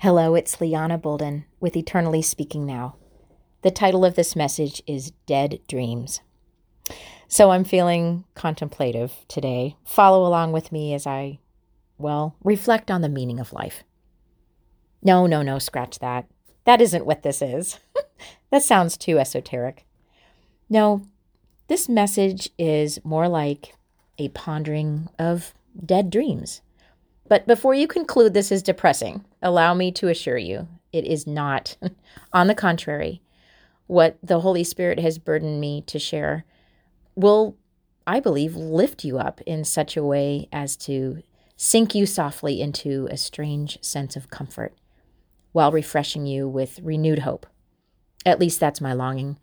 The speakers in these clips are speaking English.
Hello, it's Liana Bolden with Eternally Speaking Now. The title of this message is Dead Dreams. So I'm feeling contemplative today. Follow along with me as I, well, reflect on the meaning of life. No, no, no, scratch that. That isn't what this is. that sounds too esoteric. No, this message is more like a pondering of dead dreams. But before you conclude this is depressing, allow me to assure you it is not. On the contrary, what the Holy Spirit has burdened me to share will, I believe, lift you up in such a way as to sink you softly into a strange sense of comfort while refreshing you with renewed hope. At least that's my longing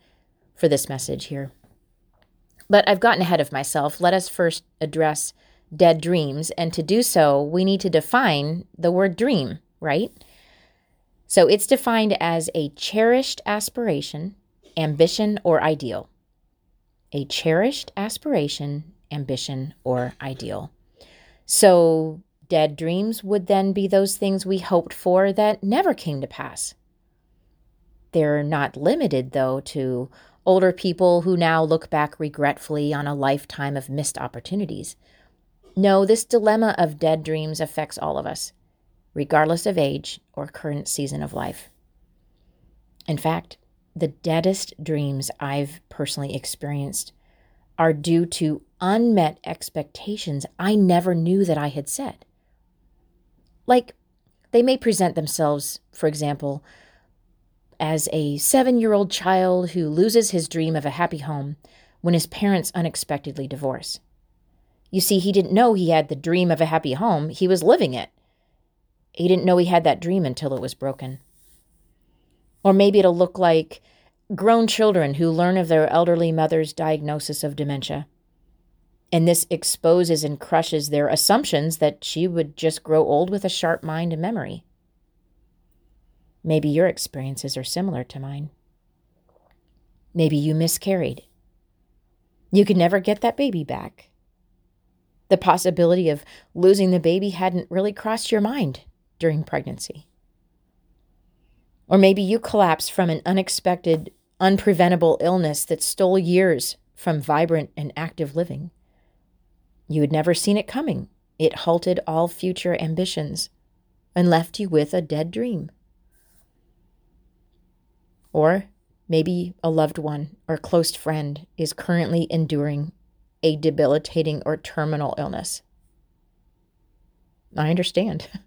for this message here. But I've gotten ahead of myself. Let us first address dead dreams. And to do so, we need to define the word dream, right? So it's defined as a cherished aspiration, ambition, or ideal. A cherished aspiration, ambition, or ideal. So dead dreams would then be those things we hoped for that never came to pass. They're not limited, though, to older people who now look back regretfully on a lifetime of missed opportunities. No, this dilemma of dead dreams affects all of us, regardless of age or current season of life. In fact, the deadest dreams I've personally experienced are due to unmet expectations I never knew that I had set. Like, they may present themselves, for example, as a seven year old child who loses his dream of a happy home when his parents unexpectedly divorce. You see, he didn't know he had the dream of a happy home, he was living it. He didn't know he had that dream until it was broken. Or maybe it'll look like grown children who learn of their elderly mother's diagnosis of dementia. And this exposes and crushes their assumptions that she would just grow old with a sharp mind and memory. Maybe your experiences are similar to mine. Maybe you miscarried. You could never get that baby back. The possibility of losing the baby hadn't really crossed your mind during pregnancy. Or maybe you collapsed from an unexpected, unpreventable illness that stole years from vibrant and active living. You had never seen it coming. It halted all future ambitions and left you with a dead dream. Or maybe a loved one or close friend is currently enduring a debilitating or terminal illness. I understand.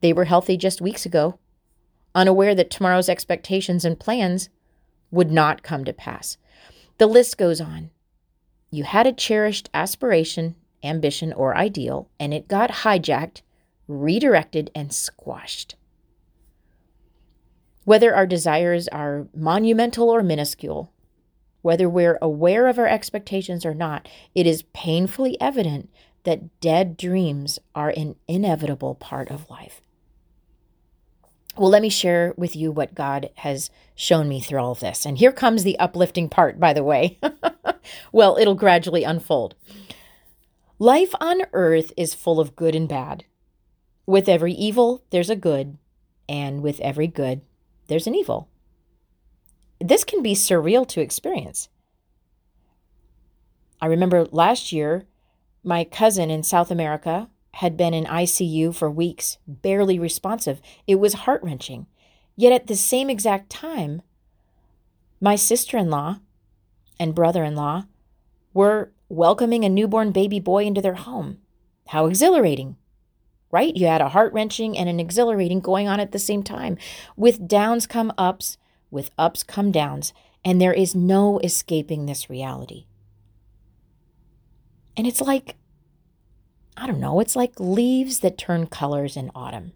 They were healthy just weeks ago, unaware that tomorrow's expectations and plans would not come to pass. The list goes on. You had a cherished aspiration, ambition, or ideal, and it got hijacked, redirected, and squashed. Whether our desires are monumental or minuscule, whether we're aware of our expectations or not, it is painfully evident that dead dreams are an inevitable part of life. Well, let me share with you what God has shown me through all of this. And here comes the uplifting part, by the way. well, it'll gradually unfold. Life on earth is full of good and bad. With every evil, there's a good, and with every good, there's an evil this can be surreal to experience. I remember last year, my cousin in South America had been in ICU for weeks, barely responsive. It was heart wrenching. Yet at the same exact time, my sister in law and brother in law were welcoming a newborn baby boy into their home. How exhilarating, right? You had a heart wrenching and an exhilarating going on at the same time. With downs come ups, with ups come downs, and there is no escaping this reality. And it's like, I don't know, it's like leaves that turn colors in autumn.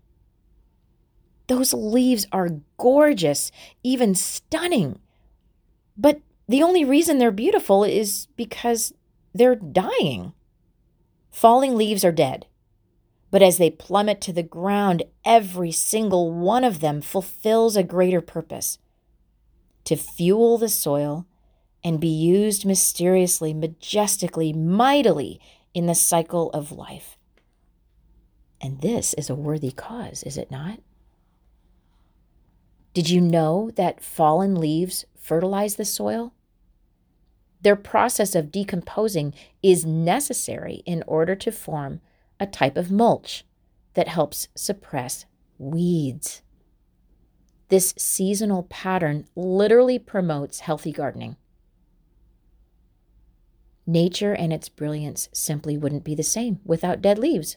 Those leaves are gorgeous, even stunning. But the only reason they're beautiful is because they're dying. Falling leaves are dead. But as they plummet to the ground, every single one of them fulfills a greater purpose to fuel the soil and be used mysteriously, majestically, mightily in the cycle of life. And this is a worthy cause, is it not? Did you know that fallen leaves fertilize the soil? Their process of decomposing is necessary in order to form a type of mulch that helps suppress weeds. This seasonal pattern literally promotes healthy gardening. Nature and its brilliance simply wouldn't be the same without dead leaves.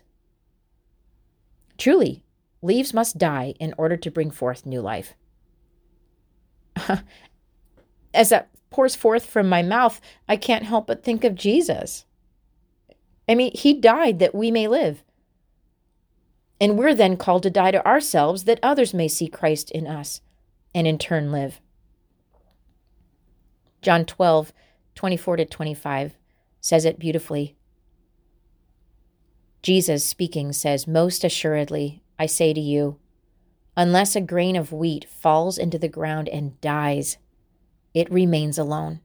Truly, leaves must die in order to bring forth new life. As that pours forth from my mouth, I can't help but think of Jesus. I mean, he died that we may live. And we're then called to die to ourselves that others may see Christ in us and in turn live. John 12, 24 to 25 says it beautifully. Jesus speaking says, Most assuredly, I say to you, unless a grain of wheat falls into the ground and dies, it remains alone.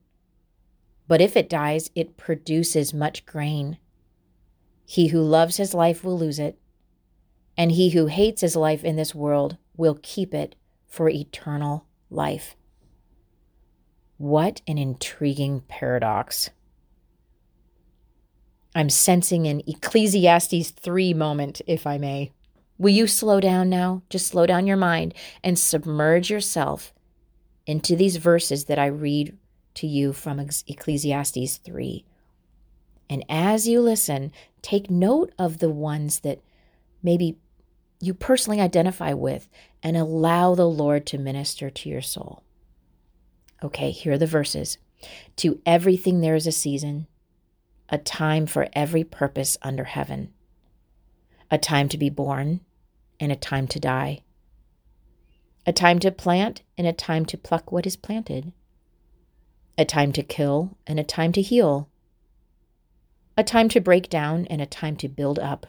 But if it dies, it produces much grain. He who loves his life will lose it, and he who hates his life in this world will keep it for eternal life. What an intriguing paradox. I'm sensing an Ecclesiastes 3 moment, if I may. Will you slow down now? Just slow down your mind and submerge yourself into these verses that I read to you from Ecclesiastes 3. And as you listen, take note of the ones that maybe you personally identify with and allow the Lord to minister to your soul. Okay, here are the verses. To everything there is a season, a time for every purpose under heaven, a time to be born and a time to die, a time to plant and a time to pluck what is planted, a time to kill and a time to heal, a time to break down and a time to build up,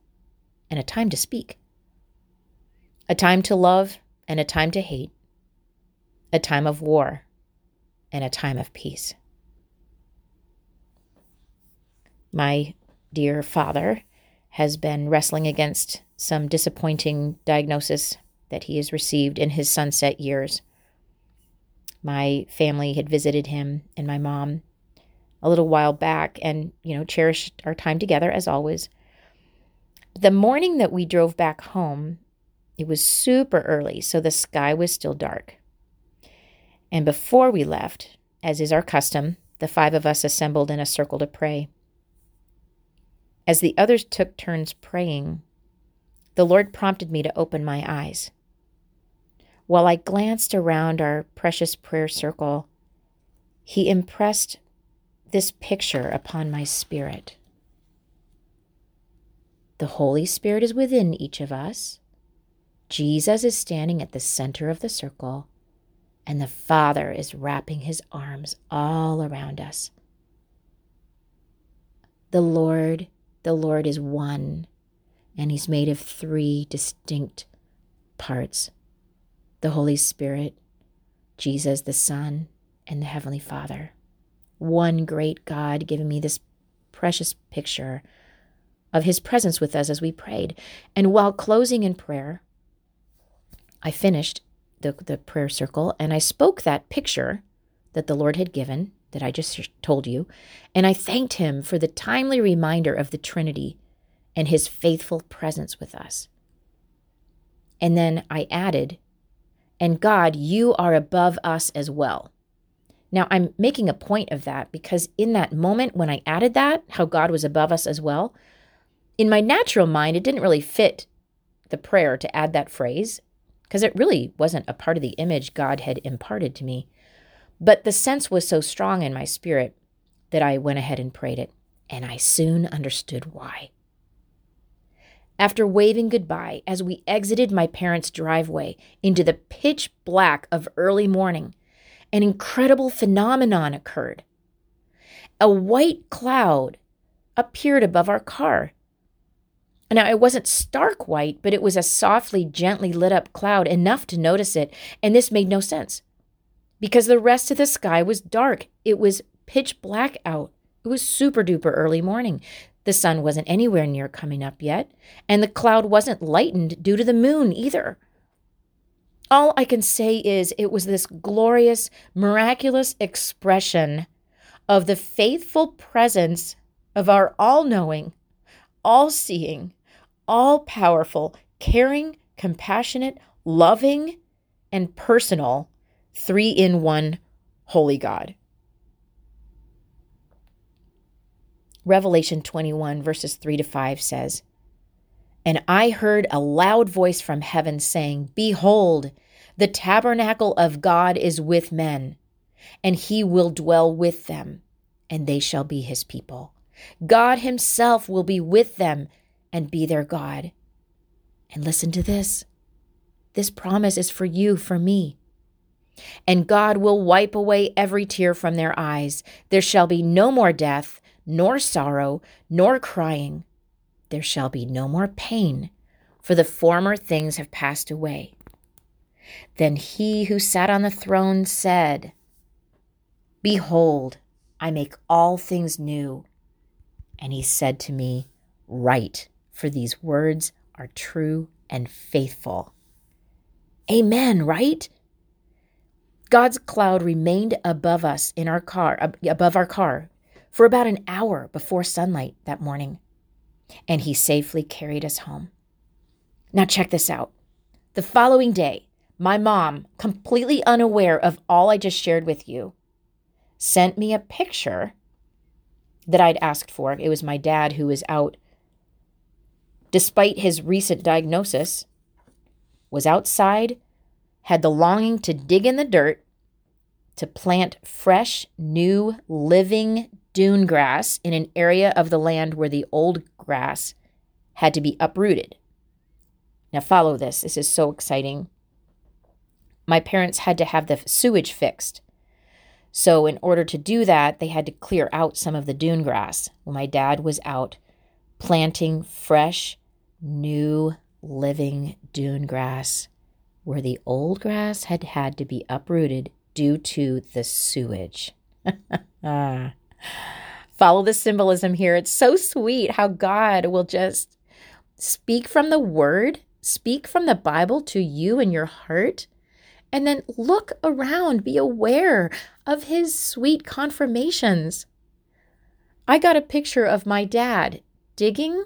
and a time to speak, a time to love and a time to hate, a time of war and a time of peace. My dear father has been wrestling against some disappointing diagnosis that he has received in his sunset years. My family had visited him and my mom a little while back and, you know, cherished our time together as always. The morning that we drove back home, it was super early, so the sky was still dark. And before we left, as is our custom, the five of us assembled in a circle to pray. As the others took turns praying, the Lord prompted me to open my eyes. While I glanced around our precious prayer circle, He impressed this picture upon my spirit. The Holy Spirit is within each of us. Jesus is standing at the center of the circle, and the Father is wrapping his arms all around us. The Lord the Lord is one, and He's made of three distinct parts the Holy Spirit, Jesus the Son, and the Heavenly Father. One great God giving me this precious picture of His presence with us as we prayed. And while closing in prayer, I finished the, the prayer circle and I spoke that picture that the Lord had given that I just told you, and I thanked him for the timely reminder of the Trinity and his faithful presence with us. And then I added, and God, you are above us as well. Now, I'm making a point of that because in that moment when I added that, how God was above us as well, in my natural mind, it didn't really fit the prayer to add that phrase because it really wasn't a part of the image God had imparted to me. But the sense was so strong in my spirit that I went ahead and prayed it, and I soon understood why. after waving goodbye as we exited my parents' driveway into the pitch black of early morning, an incredible phenomenon occurred. A white cloud appeared above our car. Now, it wasn't stark white, but it was a softly, gently lit up cloud, enough to notice it, and this made no sense because the rest of the sky was dark. It was pitch black out. It was super duper early morning. The sun wasn't anywhere near coming up yet, and the cloud wasn't lightened due to the moon either. All I can say is it was this glorious, miraculous expression of the faithful presence of our all knowing, all seeing, all powerful, caring, compassionate, loving, and personal three in one holy God. Revelation 21, verses 3 to 5 says, And I heard a loud voice from heaven saying, Behold, the tabernacle of God is with men, and he will dwell with them, and they shall be his people. God himself will be with them and be their God. And listen to this this promise is for you, for me. And God will wipe away every tear from their eyes. There shall be no more death nor sorrow, nor crying. There shall be no more pain, for the former things have passed away. Then he who sat on the throne said, Behold, I make all things new. And he said to me, Write, for these words are true and faithful. Amen, right? God's cloud remained above us in our car, above our car, for about an hour before sunlight that morning, and he safely carried us home. Now, check this out. The following day, my mom, completely unaware of all I just shared with you, sent me a picture that I'd asked for. It was my dad who was out, despite his recent diagnosis, was outside, had the longing to dig in the dirt, to plant fresh, new, living dune grass in an area of the land where the old grass had to be uprooted. Now, follow this. This is so exciting. My parents had to have the sewage fixed. So, in order to do that, they had to clear out some of the dune grass. My dad was out planting fresh, new, living dune grass where the old grass had had to be uprooted due to the sewage. ah. Follow the symbolism here. It's so sweet how God will just speak from the word, speak from the Bible to you in your heart, and then look around, be aware of his sweet confirmations. I got a picture of my dad digging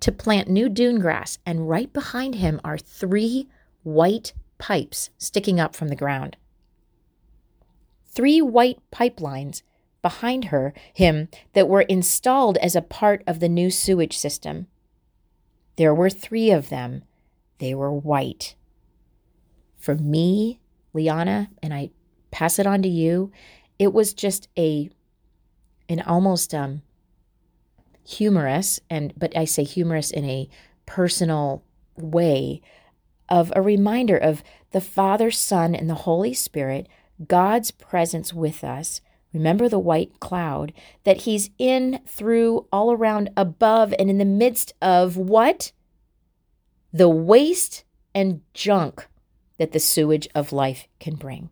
to plant new dune grass, and right behind him are three white pipes sticking up from the ground. Three white pipelines behind her, him, that were installed as a part of the new sewage system. There were three of them. They were white. For me, Liana, and I pass it on to you, it was just a an almost um humorous and but I say humorous in a personal way of a reminder of the Father, Son, and the Holy Spirit, God's presence with us, Remember the white cloud that he's in, through, all around, above, and in the midst of what? The waste and junk that the sewage of life can bring.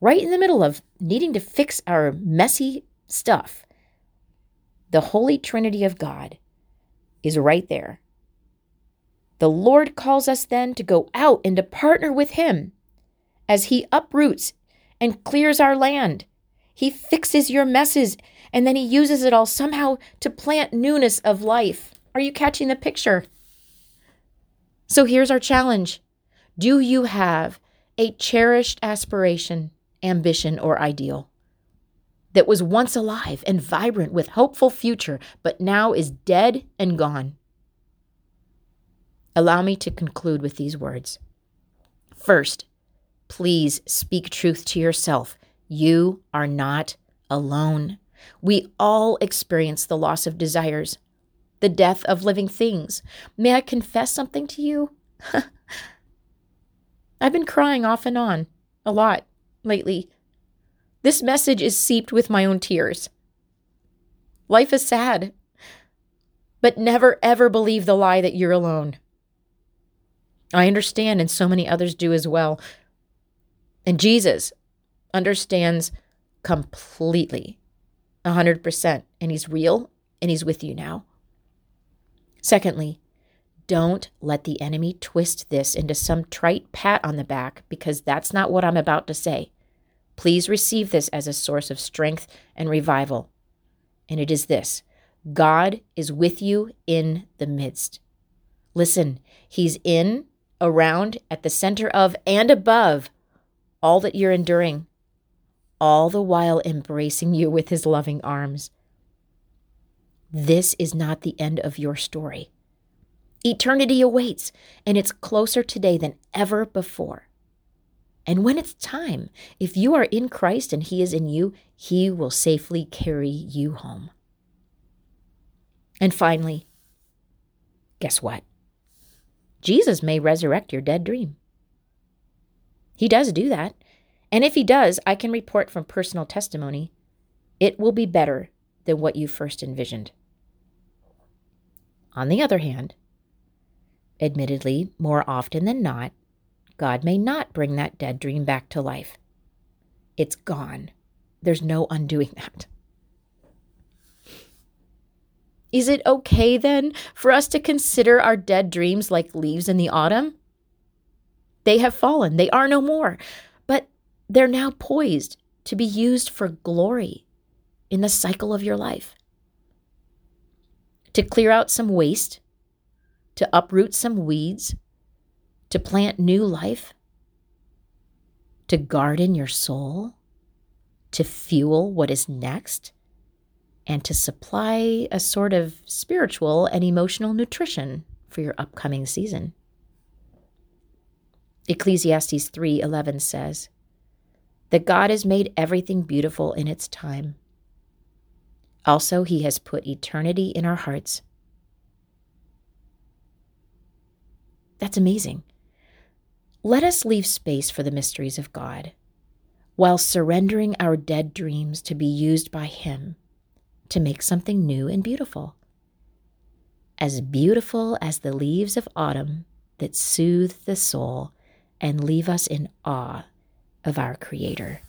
Right in the middle of needing to fix our messy stuff, the Holy Trinity of God is right there. The Lord calls us then to go out and to partner with Him as He uproots and clears our land he fixes your messes and then he uses it all somehow to plant newness of life. Are you catching the picture? So here's our challenge Do you have a cherished aspiration, ambition, or ideal that was once alive and vibrant with hopeful future, but now is dead and gone? Allow me to conclude with these words. First, please speak truth to yourself you are not alone. We all experience the loss of desires. the death of living things. May I confess something to you? I've been crying off and on a lot lately. This message is seeped with my own tears. Life is sad, but never ever believe the lie that you're alone. I understand, and so many others do as well. And Jesus understands completely, 100%, and He's real and He's with you now. Secondly, don't let the enemy twist this into some trite pat on the back because that's not what I'm about to say. Please receive this as a source of strength and revival. And it is this God is with you in the midst. Listen, He's in, around, at the center of, and above all that you're enduring, all the while embracing you with His loving arms. This is not the end of your story. Eternity awaits, and it's closer today than ever before. And when it's time, if you are in Christ and He is in you, He will safely carry you home. And finally, guess what? Jesus may resurrect your dead dream. He does do that. And if He does, I can report from personal testimony, it will be better than what you first envisioned. On the other hand, admittedly, more often than not, God may not bring that dead dream back to life. It's gone. There's no undoing that. Is it okay then for us to consider our dead dreams like leaves in the autumn? They have fallen, they are no more, but they're now poised to be used for glory in the cycle of your life to clear out some waste, to uproot some weeds, to plant new life, to garden your soul, to fuel what is next, and to supply a sort of spiritual and emotional nutrition for your upcoming season. Ecclesiastes 3:11 says that God has made everything beautiful in its time also, He has put eternity in our hearts. That's amazing. Let us leave space for the mysteries of God while surrendering our dead dreams to be used by Him to make something new and beautiful. As beautiful as the leaves of autumn that soothe the soul and leave us in awe of our Creator.